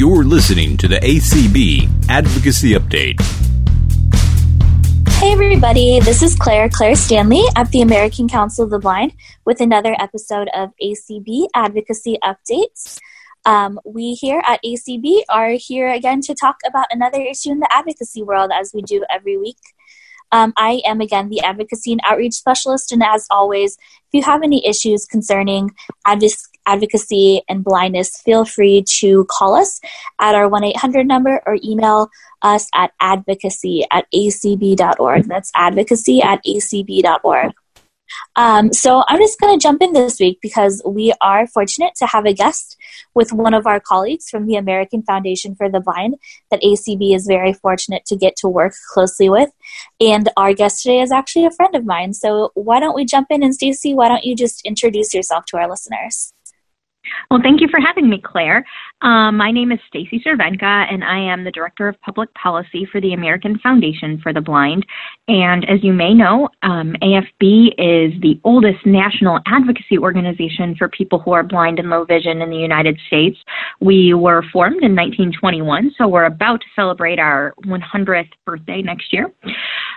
You're listening to the ACB Advocacy Update. Hey, everybody, this is Claire, Claire Stanley at the American Council of the Blind with another episode of ACB Advocacy Updates. Um, we here at ACB are here again to talk about another issue in the advocacy world as we do every week. Um, I am again the advocacy and outreach specialist, and as always, if you have any issues concerning adv- advocacy and blindness, feel free to call us at our 1 800 number or email us at advocacy at acb.org. That's advocacy at acb.org. Um, so I'm just going to jump in this week because we are fortunate to have a guest with one of our colleagues from the American Foundation for the Blind that ACB is very fortunate to get to work closely with. And our guest today is actually a friend of mine. So why don't we jump in and Stacy, why don't you just introduce yourself to our listeners? Well, thank you for having me, Claire. Um, my name is Stacy Cervenka, and I am the Director of Public Policy for the American Foundation for the Blind. And as you may know, um, AFB is the oldest national advocacy organization for people who are blind and low vision in the United States. We were formed in 1921, so we're about to celebrate our 100th birthday next year.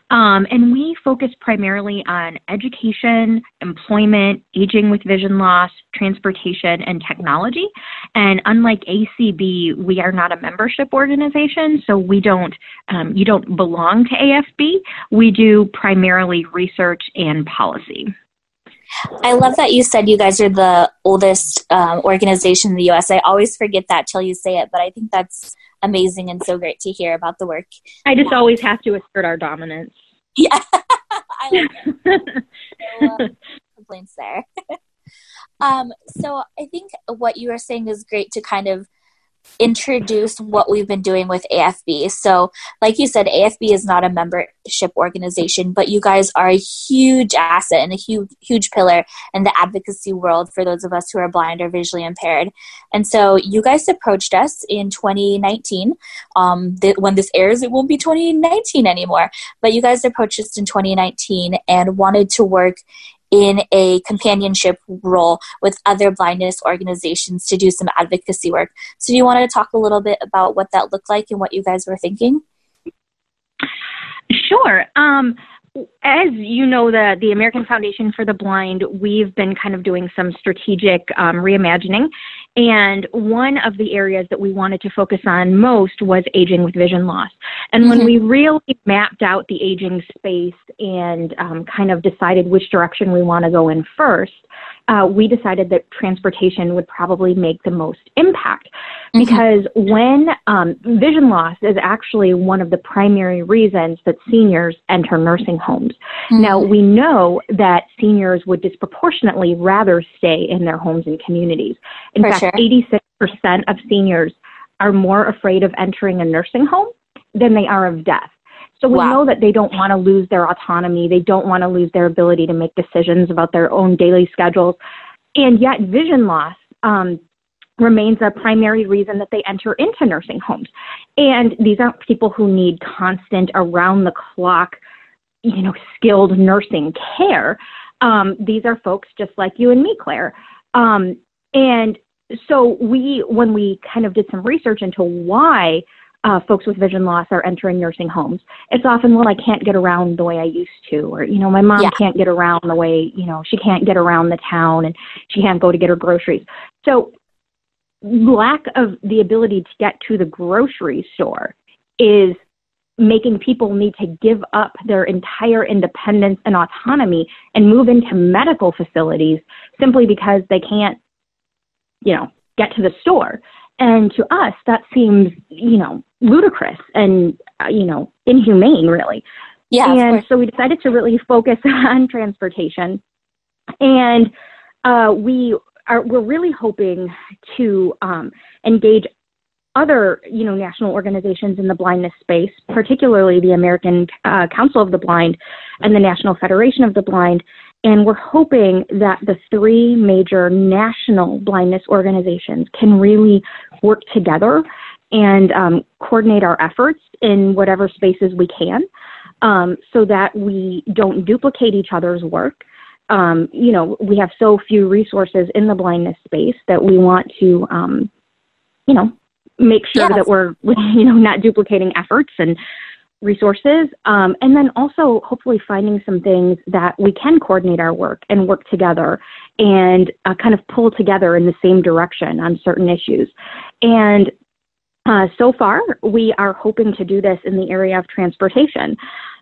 Um, and we focus primarily on education, employment, aging with vision loss, transportation, and technology. And unlike ACB, we are not a membership organization, so we don't um, you don't belong to AFB. We do primarily research and policy. I love that you said you guys are the oldest um, organization in the U.S. I always forget that till you say it, but I think that's amazing and so great to hear about the work. I just always have to assert our dominance. Yeah, I like it. no, uh, complaints there. um, so I think what you are saying is great to kind of introduce what we've been doing with AFB. So, like you said, AFB is not a membership organization, but you guys are a huge asset and a huge, huge pillar in the advocacy world for those of us who are blind or visually impaired. And so, you guys approached us in 2019. Um, th- when this airs, it won't be 2019 anymore, but you guys approached us in 2019 and wanted to work in a companionship role with other blindness organizations to do some advocacy work. So, do you want to talk a little bit about what that looked like and what you guys were thinking? Sure. Um, as you know, the, the American Foundation for the Blind, we've been kind of doing some strategic um, reimagining. And one of the areas that we wanted to focus on most was aging with vision loss. And mm-hmm. when we really mapped out the aging space and um, kind of decided which direction we want to go in first, uh, we decided that transportation would probably make the most impact mm-hmm. because when um, vision loss is actually one of the primary reasons that seniors enter nursing homes. Mm-hmm. Now, we know that seniors would disproportionately rather stay in their homes and communities. In For fact, sure. 86% of seniors are more afraid of entering a nursing home than they are of death. So we wow. know that they don't want to lose their autonomy. They don't want to lose their ability to make decisions about their own daily schedules. And yet, vision loss um, remains a primary reason that they enter into nursing homes. And these aren't people who need constant, around the clock, you know, skilled nursing care. Um, these are folks just like you and me, Claire. Um, and so we, when we kind of did some research into why uh, folks with vision loss are entering nursing homes. It's often, well, I can't get around the way I used to, or, you know, my mom yeah. can't get around the way, you know, she can't get around the town and she can't go to get her groceries. So, lack of the ability to get to the grocery store is making people need to give up their entire independence and autonomy and move into medical facilities simply because they can't, you know, get to the store. And to us, that seems, you know, ludicrous and, uh, you know, inhumane, really. Yeah. And so we decided to really focus on transportation. And uh, we are, we're really hoping to um, engage other, you know, national organizations in the blindness space, particularly the American uh, Council of the Blind and the National Federation of the Blind, and we're hoping that the three major national blindness organizations can really work together and um, coordinate our efforts in whatever spaces we can um, so that we don't duplicate each other's work. Um, you know, we have so few resources in the blindness space that we want to, um, you know, make sure yes. that we're you know not duplicating efforts and resources um, and then also hopefully finding some things that we can coordinate our work and work together and uh, kind of pull together in the same direction on certain issues and uh, so far we are hoping to do this in the area of transportation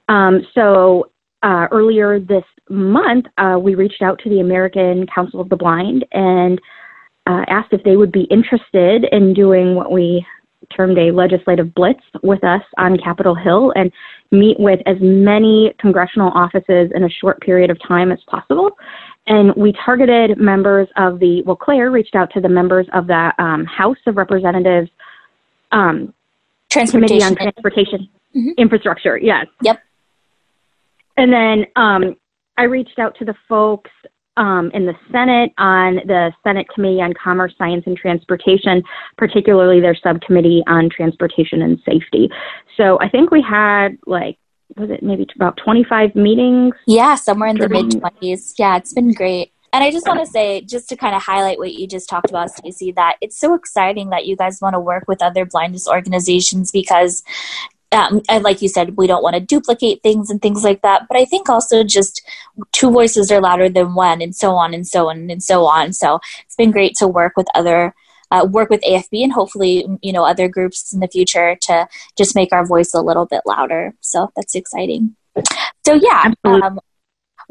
um, so uh, earlier this month uh, we reached out to the american council of the blind and uh, asked if they would be interested in doing what we termed a legislative blitz with us on Capitol Hill and meet with as many congressional offices in a short period of time as possible. And we targeted members of the, well, Claire reached out to the members of the um, House of Representatives um, Committee on Transportation mm-hmm. Infrastructure. Yes. Yep. And then um, I reached out to the folks um, in the Senate on the Senate Committee on Commerce, Science, and Transportation, particularly their subcommittee on transportation and safety. So I think we had like was it maybe about 25 meetings? Yeah, somewhere in the mid 20s. Yeah, it's been great. And I just want to say, just to kind of highlight what you just talked about, Stacy, that it's so exciting that you guys want to work with other blindness organizations because um, and like you said, we don't want to duplicate things and things like that. But I think also just two voices are louder than one, and so on and so on and so on. So it's been great to work with other. Uh, work with AFB and hopefully you know other groups in the future to just make our voice a little bit louder. So that's exciting. So yeah, um,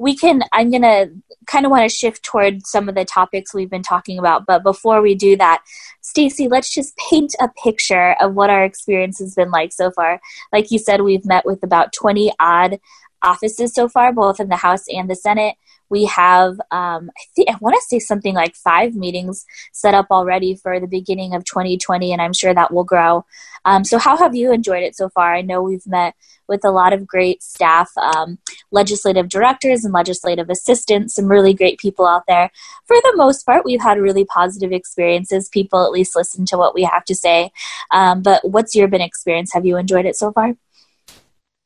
we can i'm going to kind of want to shift toward some of the topics we've been talking about but before we do that stacy let's just paint a picture of what our experience has been like so far. Like you said we've met with about 20 odd offices so far both in the house and the senate we have um, i think i want to say something like five meetings set up already for the beginning of 2020 and i'm sure that will grow um, so how have you enjoyed it so far i know we've met with a lot of great staff, um, legislative directors and legislative assistants, some really great people out there. For the most part, we've had really positive experiences. People at least listen to what we have to say. Um, but what's your been experience? Have you enjoyed it so far?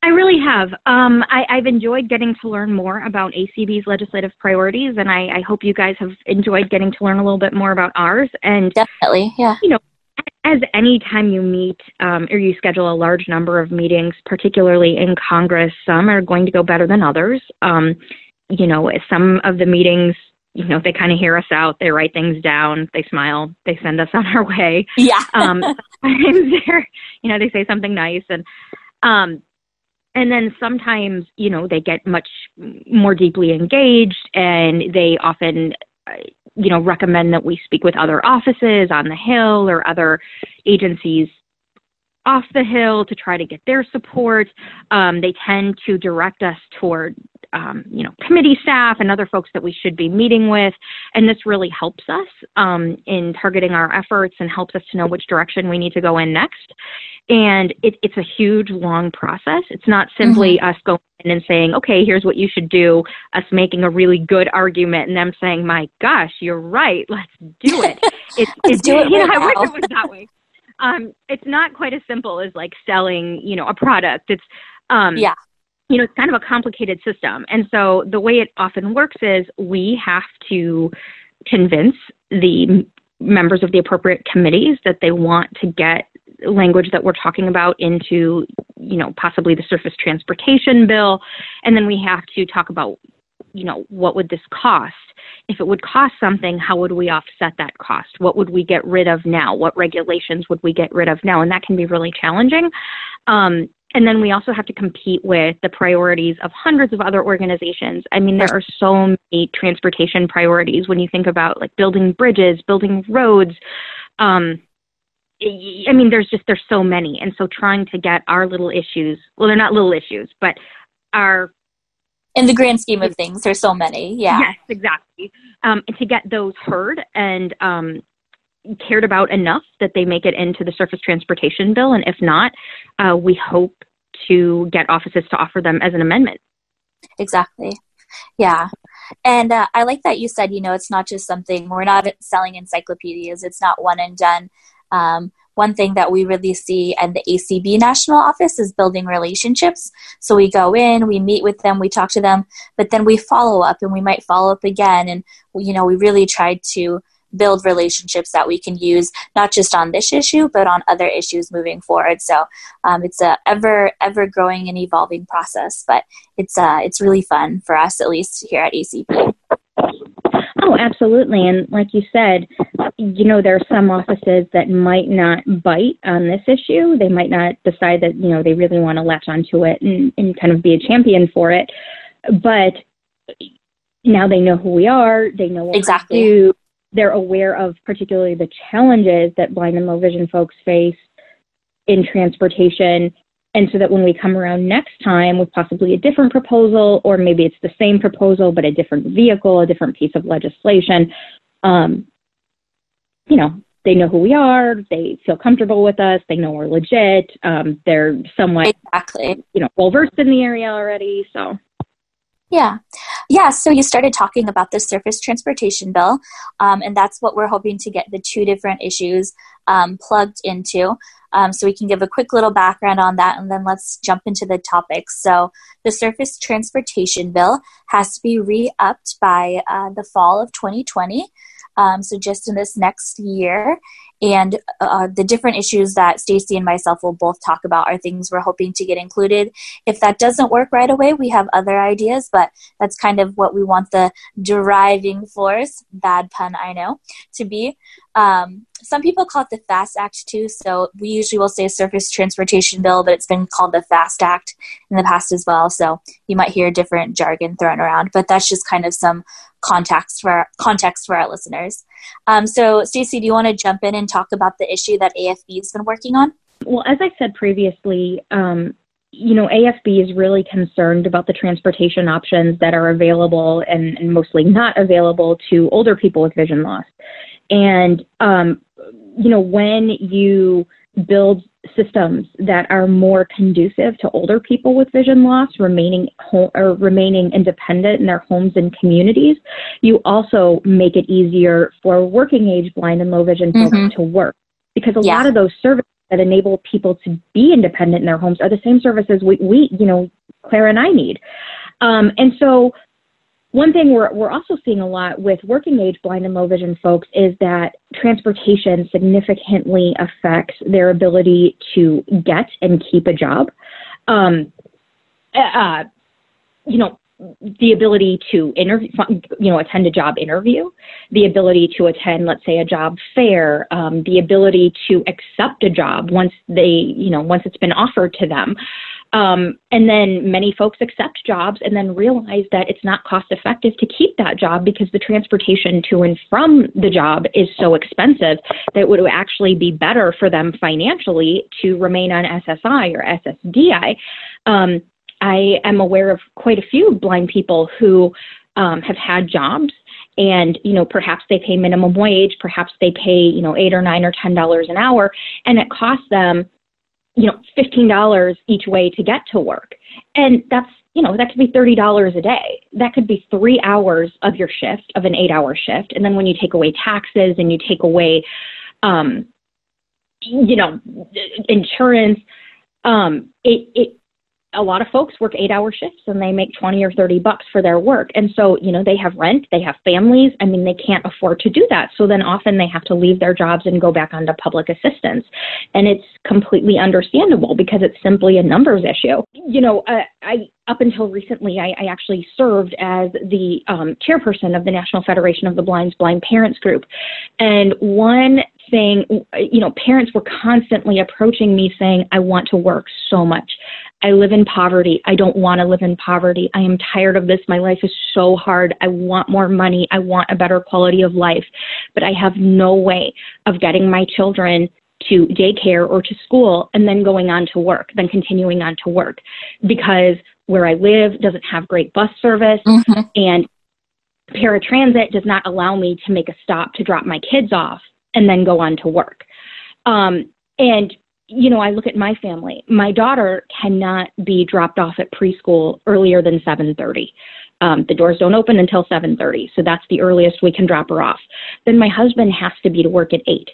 I really have. Um, I, have enjoyed getting to learn more about ACB's legislative priorities, and I, I, hope you guys have enjoyed getting to learn a little bit more about ours. And definitely, yeah. You know, as any time you meet um, or you schedule a large number of meetings, particularly in Congress, some are going to go better than others. Um, you know, some of the meetings, you know, they kind of hear us out, they write things down, they smile, they send us on our way. Yeah. um, sometimes they're, you know, they say something nice and, um, and then sometimes, you know, they get much more deeply engaged and they often you know, recommend that we speak with other offices on the Hill or other agencies off the Hill to try to get their support. Um, they tend to direct us toward, um, you know, committee staff and other folks that we should be meeting with. And this really helps us um, in targeting our efforts and helps us to know which direction we need to go in next. And it, it's a huge, long process. It's not simply mm-hmm. us going in and saying, okay, here's what you should do, us making a really good argument, and them saying, my gosh, you're right, let's do it. It's, do it. You right know, I wish it was that way. Um, it's not quite as simple as like selling, you know, a product. It's, um, yeah. You know, it's kind of a complicated system. And so the way it often works is we have to convince the members of the appropriate committees that they want to get language that we're talking about into, you know, possibly the surface transportation bill. And then we have to talk about, you know, what would this cost? If it would cost something, how would we offset that cost? What would we get rid of now? What regulations would we get rid of now? And that can be really challenging. Um, and then we also have to compete with the priorities of hundreds of other organizations. I mean, there are so many transportation priorities when you think about like building bridges, building roads, um, I mean, there's just there's so many, and so trying to get our little issues. Well, they're not little issues, but our in the grand scheme of things, there's so many. Yeah. Yes, exactly. Um, to get those heard and um, cared about enough that they make it into the surface transportation bill, and if not, uh, we hope to get offices to offer them as an amendment. Exactly. Yeah. And uh, I like that you said, you know, it's not just something, we're not selling encyclopedias, it's not one and done. Um, one thing that we really see at the ACB national office is building relationships. So we go in, we meet with them, we talk to them, but then we follow up and we might follow up again. And, you know, we really try to build relationships that we can use not just on this issue but on other issues moving forward. So um, it's a ever ever growing and evolving process, but it's uh, it's really fun for us at least here at ACB. Oh, absolutely. And like you said, you know, there are some offices that might not bite on this issue. They might not decide that, you know, they really want to latch onto it and, and kind of be a champion for it. But now they know who we are, they know what exactly. we do, they're aware of particularly the challenges that blind and low vision folks face in transportation and so that when we come around next time with possibly a different proposal, or maybe it's the same proposal but a different vehicle, a different piece of legislation, um, you know, they know who we are, they feel comfortable with us, they know we're legit, um, they're somewhat exactly, you know, well versed in the area already. So yeah. Yeah. So you started talking about the surface transportation bill, um, and that's what we're hoping to get the two different issues um, plugged into. Um, so we can give a quick little background on that, and then let's jump into the topics. So the surface transportation bill has to be re-upped by uh, the fall of 2020. Um, so just in this next year, and uh, the different issues that Stacy and myself will both talk about are things we're hoping to get included. If that doesn't work right away, we have other ideas, but that's kind of what we want the driving force, bad pun, I know, to be. Um, some people call it the FAST Act too, so we usually will say Surface Transportation Bill, but it's been called the FAST Act in the past as well, so you might hear different jargon thrown around, but that's just kind of some context for context for our listeners. Um, so, Stacy, do you want to jump in and talk about the issue that AFB has been working on? Well, as I said previously, um, you know, AFB is really concerned about the transportation options that are available and, and mostly not available to older people with vision loss. And, um, you know, when you build systems that are more conducive to older people with vision loss remaining home or remaining independent in their homes and communities, you also make it easier for working age blind and low vision folks mm-hmm. to work because a yeah. lot of those services that enable people to be independent in their homes are the same services we, we you know, Claire and I need. Um, and so one thing we're, we're also seeing a lot with working age blind and low vision folks is that transportation significantly affects their ability to get and keep a job. Um, uh, you know, the ability to interview, you know, attend a job interview, the ability to attend, let's say, a job fair, um, the ability to accept a job once they, you know, once it's been offered to them. Um, and then many folks accept jobs and then realize that it's not cost effective to keep that job because the transportation to and from the job is so expensive that it would actually be better for them financially to remain on SSI or SSDI. Um, I am aware of quite a few blind people who um, have had jobs and you know perhaps they pay minimum wage perhaps they pay you know eight or nine or ten dollars an hour and it costs them you know, $15 each way to get to work. And that's, you know, that could be $30 a day. That could be three hours of your shift, of an eight hour shift. And then when you take away taxes and you take away, um, you know, insurance, um, it, it, a lot of folks work eight hour shifts and they make 20 or 30 bucks for their work. And so, you know, they have rent, they have families. I mean, they can't afford to do that. So then often they have to leave their jobs and go back onto public assistance. And it's completely understandable because it's simply a numbers issue. You know, uh, I, up until recently, I, I actually served as the um, chairperson of the National Federation of the Blind's Blind Parents Group. And one thing, you know, parents were constantly approaching me saying, I want to work so much. I live in poverty. I don't want to live in poverty. I am tired of this. My life is so hard. I want more money. I want a better quality of life. But I have no way of getting my children to daycare or to school and then going on to work, then continuing on to work because where I live doesn't have great bus service mm-hmm. and paratransit does not allow me to make a stop to drop my kids off and then go on to work. Um, and you know, I look at my family. My daughter cannot be dropped off at preschool earlier than 7:30. Um, the doors don't open until 7:30, so that's the earliest we can drop her off. Then my husband has to be to work at 8.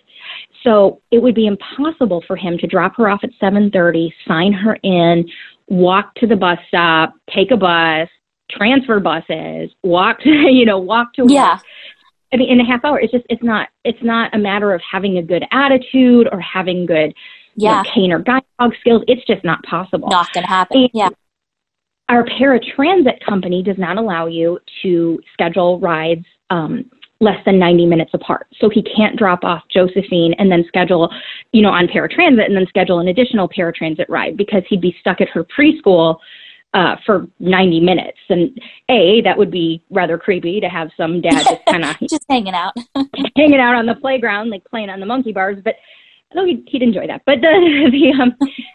So it would be impossible for him to drop her off at 7:30, sign her in, walk to the bus stop, take a bus, transfer buses, walk to, you know, walk to work. yeah. I mean, in a half hour, it's just it's not it's not a matter of having a good attitude or having good yeah you know, cane or guide dog skills. It's just not possible. not gonna happen And yeah Our paratransit company does not allow you to schedule rides um, less than 90 minutes apart. So he can't drop off Josephine and then schedule, you know, on paratransit and then schedule an additional paratransit ride because he'd be stuck at her preschool uh, for 90 minutes. And A, that would be rather creepy to have some dad just kind of just hanging out hanging out on the playground, like playing on the monkey bars. But although he'd, he'd enjoy that, but the, the um,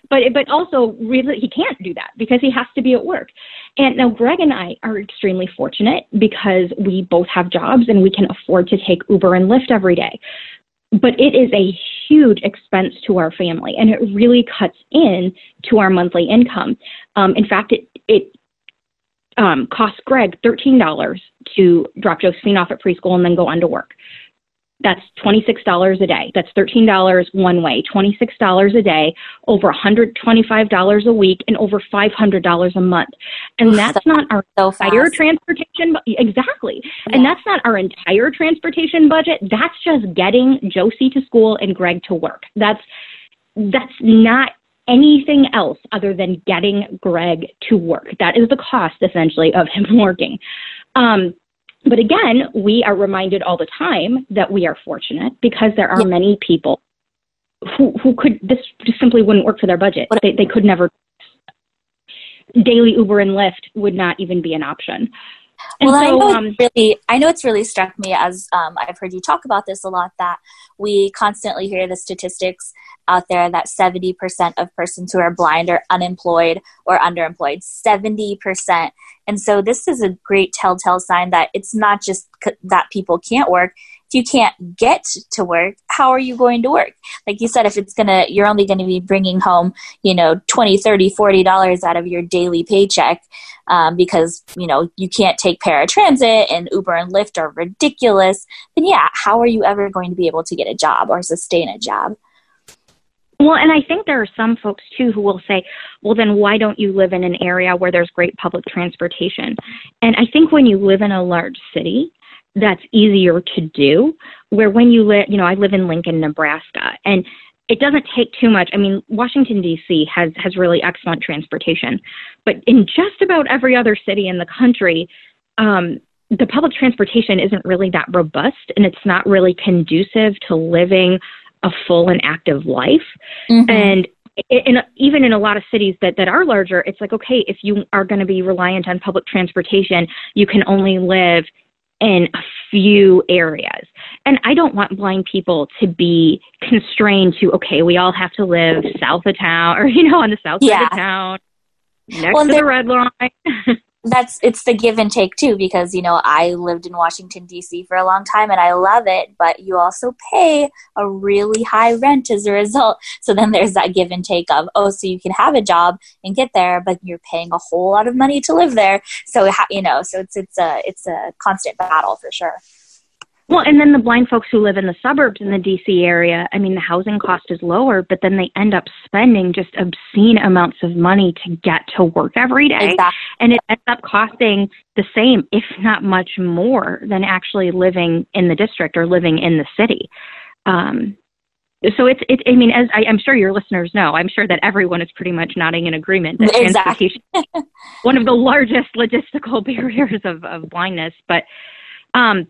but but also really he can't do that because he has to be at work. And now Greg and I are extremely fortunate because we both have jobs and we can afford to take Uber and Lyft every day. But it is a huge expense to our family, and it really cuts in to our monthly income. Um, in fact, it it um, costs Greg thirteen dollars to drop Josephine off at preschool and then go on to work. That's $26 a day. That's $13 one way, $26 a day, over $125 a week, and over $500 a month. And that's that's not our so entire fast transportation. bu- Exactly. Yeah. And that's not our entire transportation budget. That's just getting Josie to school and Greg to work. That's that's not anything else other than getting Greg to work. That is the cost essentially of him working. Um, but again, we are reminded all the time that we are fortunate because there are Yeah. many people who who could this just simply wouldn't work for their budget. They they could never daily Uber and Lyft would not even be an option. And well, I know um, it's really, I know it's really struck me as um, I've heard you talk about this a lot. That we constantly hear the statistics out there that seventy percent of persons who are blind are unemployed or underemployed. Seventy percent, and so this is a great telltale sign that it's not just c- that people can't work. You can't get to work, how are you going to work? Like you said, if it's gonna, you're only going to be bringing home, you know, 20, 30, 40 dollars out of your daily paycheck um, because you know you can't take paratransit and Uber and Lyft are ridiculous, then yeah, how are you ever going to be able to get a job or sustain a job? Well, and I think there are some folks too who will say, well, then why don't you live in an area where there's great public transportation? And I think when you live in a large city, that's easier to do. Where when you live, you know, I live in Lincoln, Nebraska, and it doesn't take too much. I mean, Washington D.C. has has really excellent transportation, but in just about every other city in the country, um, the public transportation isn't really that robust, and it's not really conducive to living a full and active life. Mhm. And in, even in a lot of cities that, that are larger, it's like, okay, if you are going to be reliant on public transportation, you can only live in a few areas. And I don't want blind people to be constrained to, okay, we all have to live south of town or, you know, on the south side of town next Well, to the red line. that's it's the give and take too because you know I lived in Washington D.C. for a long time and I love it, but you also pay a really high rent as a result. So then there's that give and take of oh, so you can have a job and get there, but you're paying a whole lot of money to live there. So you know, so it's it's a it's a constant battle for sure. Well, and then the blind folks who live in the suburbs in the DC area, I mean, the housing cost is lower, but then they end up spending just obscene amounts of money to get to work every day. Exactly. And it ends up costing the same, if not much more, than actually living in the district or living in the city. Um, so it's, it, I mean, as I, I'm sure your listeners know, I'm sure that everyone is pretty much nodding in agreement that Exactly. transportation one of the largest logistical barriers of, of blindness. But um,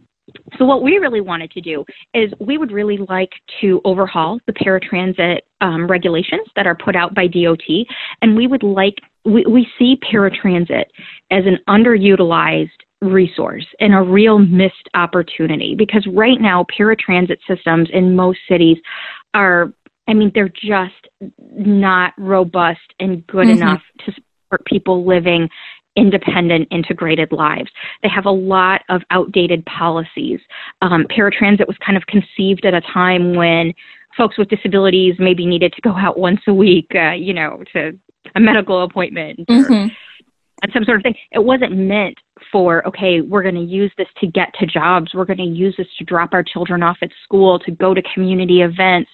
so what we really wanted to do is we would really like to overhaul the paratransit um, regulations that are put out by DOT, and we would like we, we see paratransit as an underutilized resource and a real missed opportunity because right now paratransit systems in most cities are I mean they're just not robust and good Mhm. enough to support people living independent, integrated lives. They have a lot of outdated policies. Um, paratransit was kind of conceived at a time when folks with disabilities maybe needed to go out once a week, uh, you know, to a medical appointment or Mhm. and some sort of thing. It wasn't meant for, okay, we're going to use this to get to jobs. We're going to use this to drop our children off at school, to go to community events.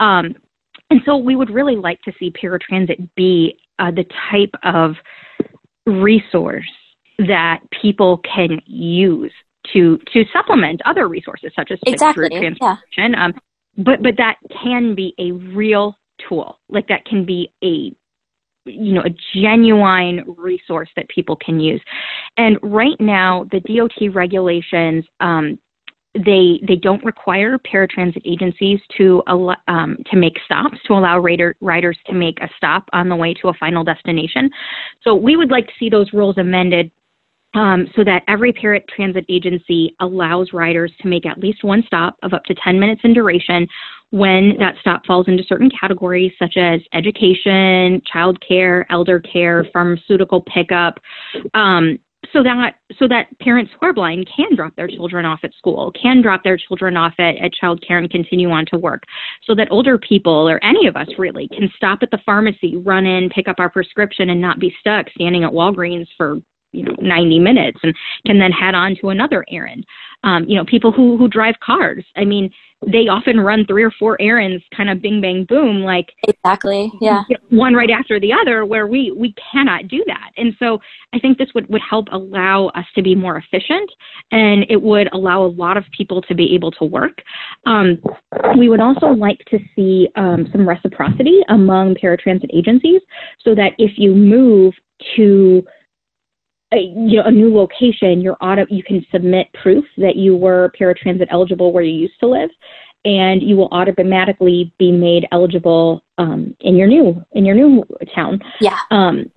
Um, and so we would really like to see paratransit be uh, the type of resource that people can use to to supplement other resources such as exactly. transportation. Yeah. Um, but but that can be a real tool. Like that can be a you know a genuine resource that people can use. And right now, the DOT regulations um, they they don't require paratransit agencies to um, to make stops to allow rider, riders to make a stop on the way to a final destination. So we would like to see those rules amended um, so that every paratransit agency allows riders to make at least one stop of up to 10 minutes in duration when that stop falls into certain categories such as education, child care, elder care, pharmaceutical pickup, um, so that so that parents who are blind can drop their children off at school, can drop their children off at, at child care and continue on to work. So that older people or any of us really can stop at the pharmacy, run in, pick up our prescription and not be stuck standing at Walgreens for you know 90 minutes and can then head on to another errand um, you know people who who drive cars i mean they often run three or four errands kind of bing bang boom like exactly yeah. One right after the other where we we cannot do that. And so i think this would would help allow us to be more efficient and it would allow a lot of people to be able to work. Um, we would also like to see um, some reciprocity among paratransit agencies so that if you move to a, you know, a new location, your auto, you can submit proof that you were paratransit eligible where you used to live, and you will automatically be made eligible um, in your new in your new town. Yeah. Um,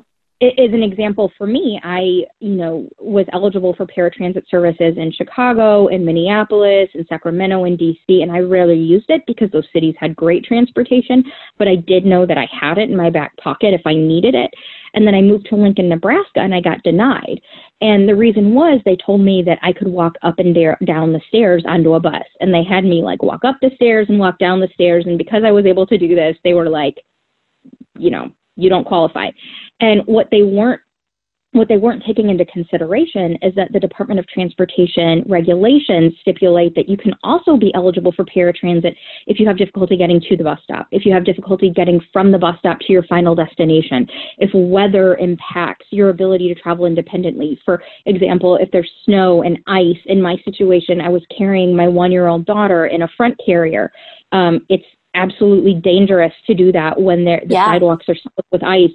as an example for me, I, you know, was eligible for paratransit services in Chicago, in Minneapolis, in Sacramento, in DC, and I rarely used it because those cities had great transportation, but I did know that I had it in my back pocket if I needed it. And then I moved to Lincoln, Nebraska, and I got denied. And the reason was they told me that I could walk up and down the stairs onto a bus. And they had me like walk up the stairs and walk down the stairs. And because I was able to do this, they were like, you know, you don't qualify. And what they weren't what they weren't taking into consideration is that the Department of Transportation regulations stipulate that you can also be eligible for paratransit if you have difficulty getting to the bus stop, if you have difficulty getting from the bus stop to your final destination, if weather impacts your ability to travel independently. For example, if there's snow and ice, in my situation, I was carrying my one year old daughter in a front carrier. Um, it's absolutely dangerous to do that when the yeah. sidewalks are slick with ice.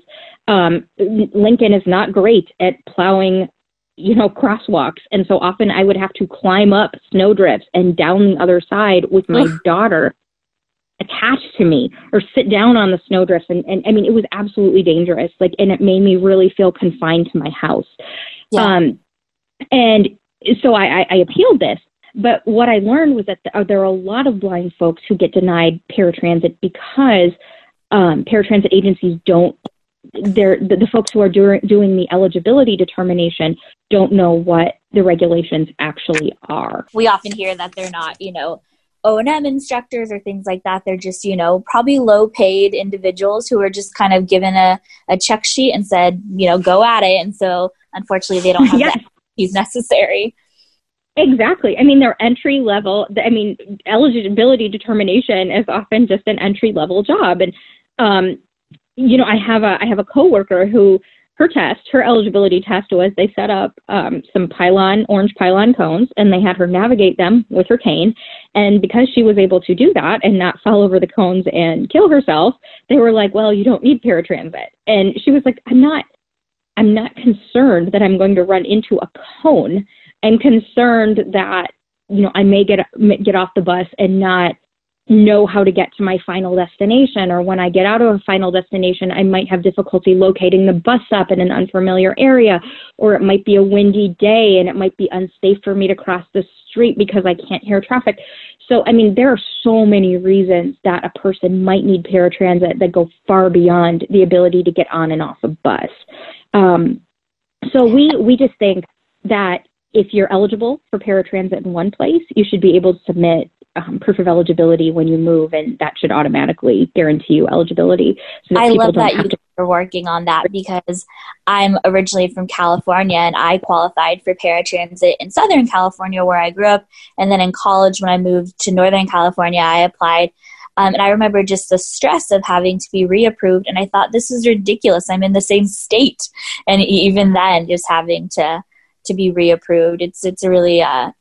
Um, Lincoln is not great at plowing, you know, crosswalks, and so often I would have to climb up snowdrifts and down the other side with my daughter attached to me or sit down on the snowdrifts and, and I mean it was absolutely dangerous like and it made me really feel confined to my house yeah. um and so I, I, I appealed this but what I learned was that there are a lot of blind folks who get denied paratransit because um, paratransit agencies don't. They're, the, the folks who are do, doing the eligibility determination don't know what the regulations actually are. We often hear that they're not, you know, O&M instructors or things like that. They're just, you know, probably low paid individuals who are just kind of given a, a check sheet and said, you know, go at it. And so unfortunately they don't have yes. the expertise necessary. Exactly. I mean, they're entry level. I mean, eligibility determination is often just an entry level job. And, um, you know, I have a I have a coworker who her test, her eligibility test was they set up um, some pylon, orange pylon cones, and they had her navigate them with her cane. And because she was able to do that and not fall over the cones and kill herself, they were like, "Well, you don't need paratransit." And she was like, "I'm not, I'm not concerned that I'm going to run into a cone." I'm concerned that you know I may get get off the bus and not know how to get to my final destination or when I get out of a final destination I might have difficulty locating the bus stop in an unfamiliar area or it might be a windy day and it might be unsafe for me to cross the street because I can't hear traffic. So I mean there are so many reasons that a person might need paratransit that go far beyond the ability to get on and off a bus. Um, so we we just think that if you're eligible for paratransit in one place, you should be able to submit um, proof of eligibility when you move, and that should automatically guarantee you eligibility. So I love that you are working on that because I'm originally from California and I qualified for paratransit in Southern California where I grew up, and then in college when I moved to Northern California, I applied. Um, and I remember just the stress of having to be reapproved. And I thought, this is ridiculous. I'm in the same state. And even then, just having to to be reapproved. It's it's a really uh,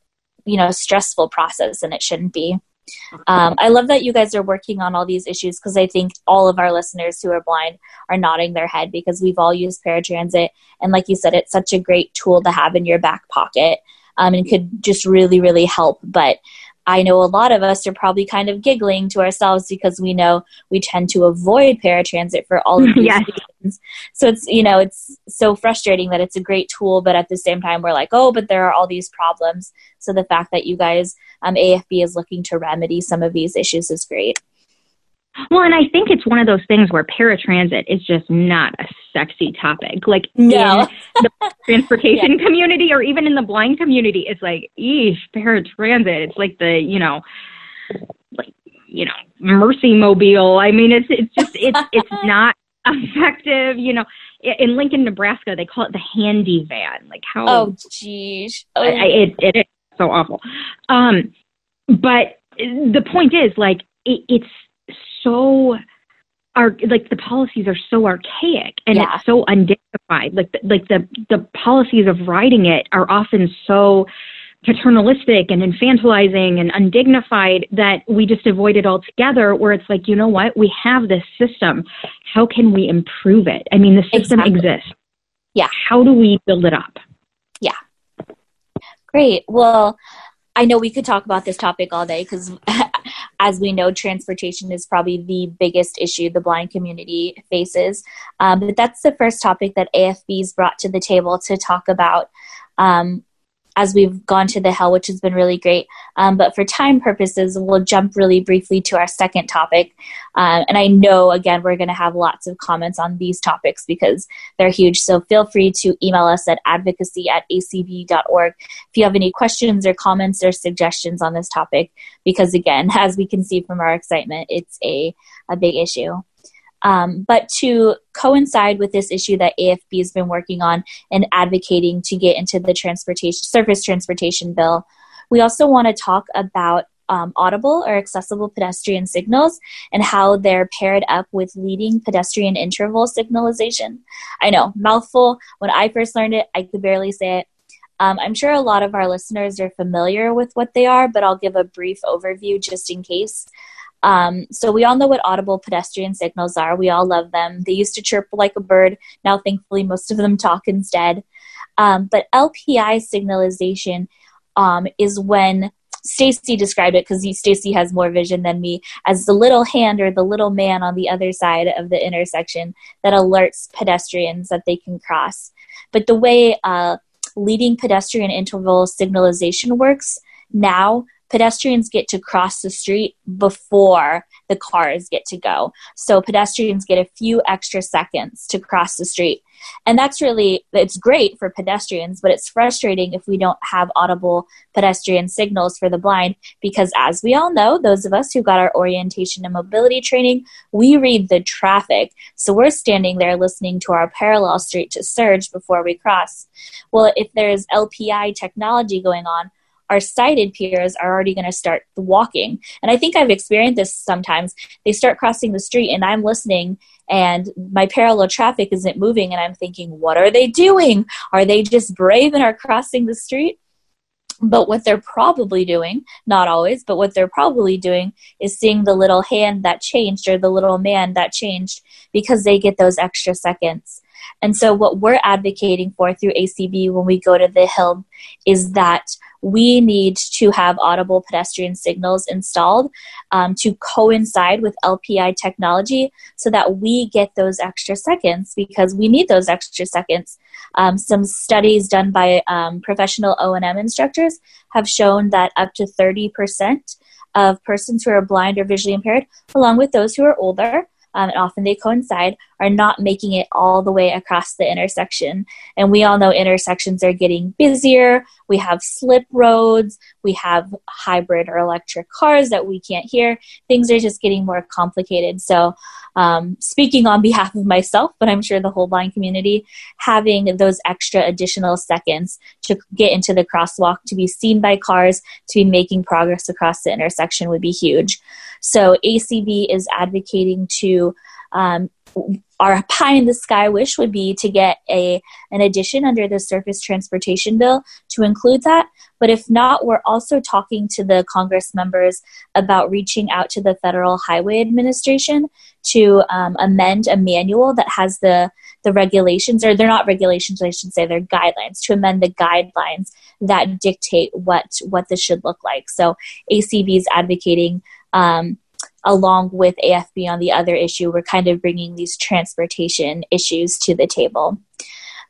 you know stressful process and it shouldn't be um, I love that you guys are working on all these issues because I think all of our listeners who are blind are nodding their head because we've all used paratransit. And like you said, it's such a great tool to have in your back pocket um, and could just really, really help. But I know a lot of us are probably kind of giggling to ourselves because we know we tend to avoid paratransit for all of these yes. reasons. So it's you know it's so frustrating that it's a great tool, but at the same time we're like, oh, but there are all these problems. So the fact that you guys um, AFB is looking to remedy some of these issues is great. Well, and I think it's one of those things where paratransit is just not a sexy topic. Like no. in the transportation yeah. community or even in the blind community, it's like, eesh, paratransit. It's like the, you know, like, you know, Mercy Mobile. I mean, it's, it's just, it's, it's not effective. You know, in Lincoln, Nebraska, they call it the handy van. Like how? Oh, geez. Oh. I, it, it is so awful. Um, but the point is, like, it, it's so are like the policies are so archaic and yeah. it's so undignified. Like the, like the the policies of writing it are often so paternalistic and infantilizing and undignified that we just avoid it altogether. Where it's like, you know what, we have this system. How can we improve it? I mean, the system exactly. exists. Yeah. How do we build it up? Yeah. Great. Well, I know we could talk about this topic all day because as we know, transportation is probably the biggest issue the blind community faces. Um, but that's the first topic that AFB's brought to the table to talk about. Um, as we've gone to the Hill, which has been really great. Um, but for time purposes, we'll jump really briefly to our second topic. Uh, and I know, again, we're going to have lots of comments on these topics because they're huge. So feel free to email us at advocacy at acb.org if you have any questions or comments or suggestions on this topic, because again, as we can see from our excitement, it's a, a big issue. Um, but to coincide with this issue that AFB has been working on and advocating to get into the transportation surface transportation bill, we also want to talk about um, audible or accessible pedestrian signals and how they're paired up with leading pedestrian interval signalization. I know, mouthful. When I first learned it, I could barely say it. Um, I'm sure a lot of our listeners are familiar with what they are, but I'll give a brief overview just in case. Um, so we all know what audible pedestrian signals are. We all love them. They used to chirp like a bird. Now, thankfully, most of them talk instead. Um, but LPI signalization um, is when Stacy described it because Stacy has more vision than me as the little hand or the little man on the other side of the intersection that alerts pedestrians that they can cross. But the way uh, leading pedestrian interval signalization works now pedestrians get to cross the street before the cars get to go. So pedestrians get a few extra seconds to cross the street. And that's really, it's great for pedestrians, but it's frustrating if we don't have audible pedestrian signals for the blind because, as we all know, those of us who got our orientation and mobility training, we read the traffic. So we're standing there listening to our parallel street to surge before we cross. Well, if there's LPI technology going on, our sighted peers are already going to start walking. And I think I've experienced this sometimes. They start crossing the street and I'm listening and my parallel traffic isn't moving and I'm thinking, what are they doing? Are they just brave and are crossing the street? But what they're probably doing, not always, but what they're probably doing is seeing the little hand that changed or the little man that changed because they get those extra seconds. And so, what we're advocating for through ACB when we go to the Hill is that we need to have audible pedestrian signals installed um, to coincide with LPI technology so that we get those extra seconds because we need those extra seconds. Um, some studies done by um, professional O&M instructors have shown that up to 30% of persons who are blind or visually impaired, along with those who are older, um, and often they coincide, are not making it all the way across the intersection. And we all know intersections are getting busier. We have slip roads. We have hybrid or electric cars that we can't hear. Things are just getting more complicated. So, um, speaking on behalf of myself, but I'm sure the whole blind community, having those extra additional seconds to get into the crosswalk, to be seen by cars, to be making progress across the intersection would be huge. So, ACB is advocating to um, our pie in the sky wish would be to get a an addition under the surface transportation bill to include that. But if not we're also talking to the congress members about reaching out to the federal highway administration to um, amend a manual that has the the regulations or they're not regulations i should say they're guidelines to amend the guidelines that dictate what what this should look like. So acb is advocating um, along with AFB on the other issue, we're kind of bringing these transportation issues to the table.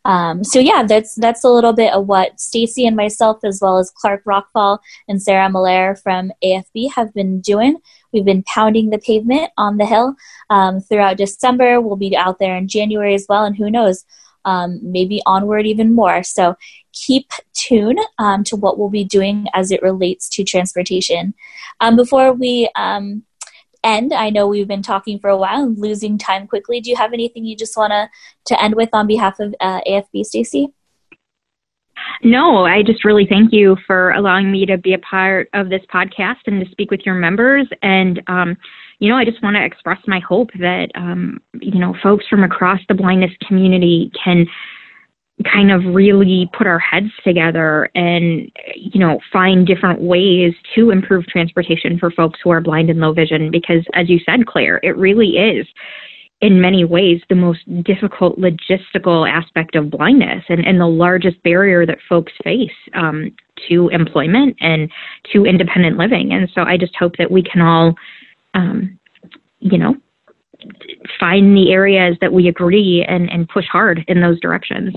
Um, so yeah, that's that's a little bit of what Stacy and myself, as well as Clark Rachfal and Sarah Malaire from AFB, have been doing. We've been pounding the pavement on the Hill um, throughout December. We'll be out there in January as well, and who knows, um, maybe onward even more. So keep tuned um, to what we'll be doing as it relates to transportation. Um, before we um, end, I know we've been talking for a while and losing time quickly. Do you have anything you just want to to end with on behalf of uh, AFB, Stacy? No, I just really thank you for allowing me to be a part of this podcast and to speak with your members. And, um, you know, I just want to express my hope that, um, you know, folks from across the blindness community can kind of really put our heads together and you know find different ways to improve transportation for folks who are blind and low vision. Because as you said claire it really is in many ways the most difficult logistical aspect of blindness and, and the largest barrier that folks face um, to employment and to independent living. And so i just hope that we can all um, you know find the areas that we agree and, and push hard in those directions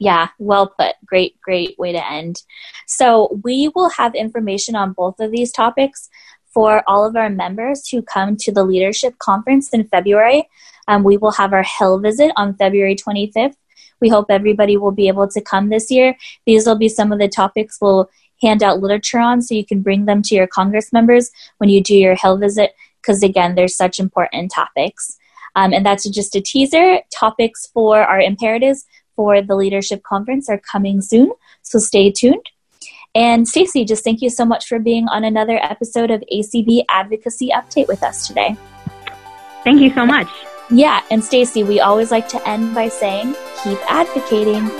yeah, well put. Great, great way to end. So, we will have information on both of these topics for all of our members who come to the leadership conference in February. Um, we will have our Hill visit on February 25th. We hope everybody will be able to come this year. These will be some of the topics we'll hand out literature on so you can bring them to your Congress members when you do your Hill visit, because again, they're such important topics. Um, and that's just a teaser. Topics for our imperatives for the leadership conference are coming soon, so stay tuned. And Stacy, just thank you so much for being on another episode of ACB Advocacy Update with us today. Thank you so much. Yeah, and Stacy, we always like to end by saying, keep advocating.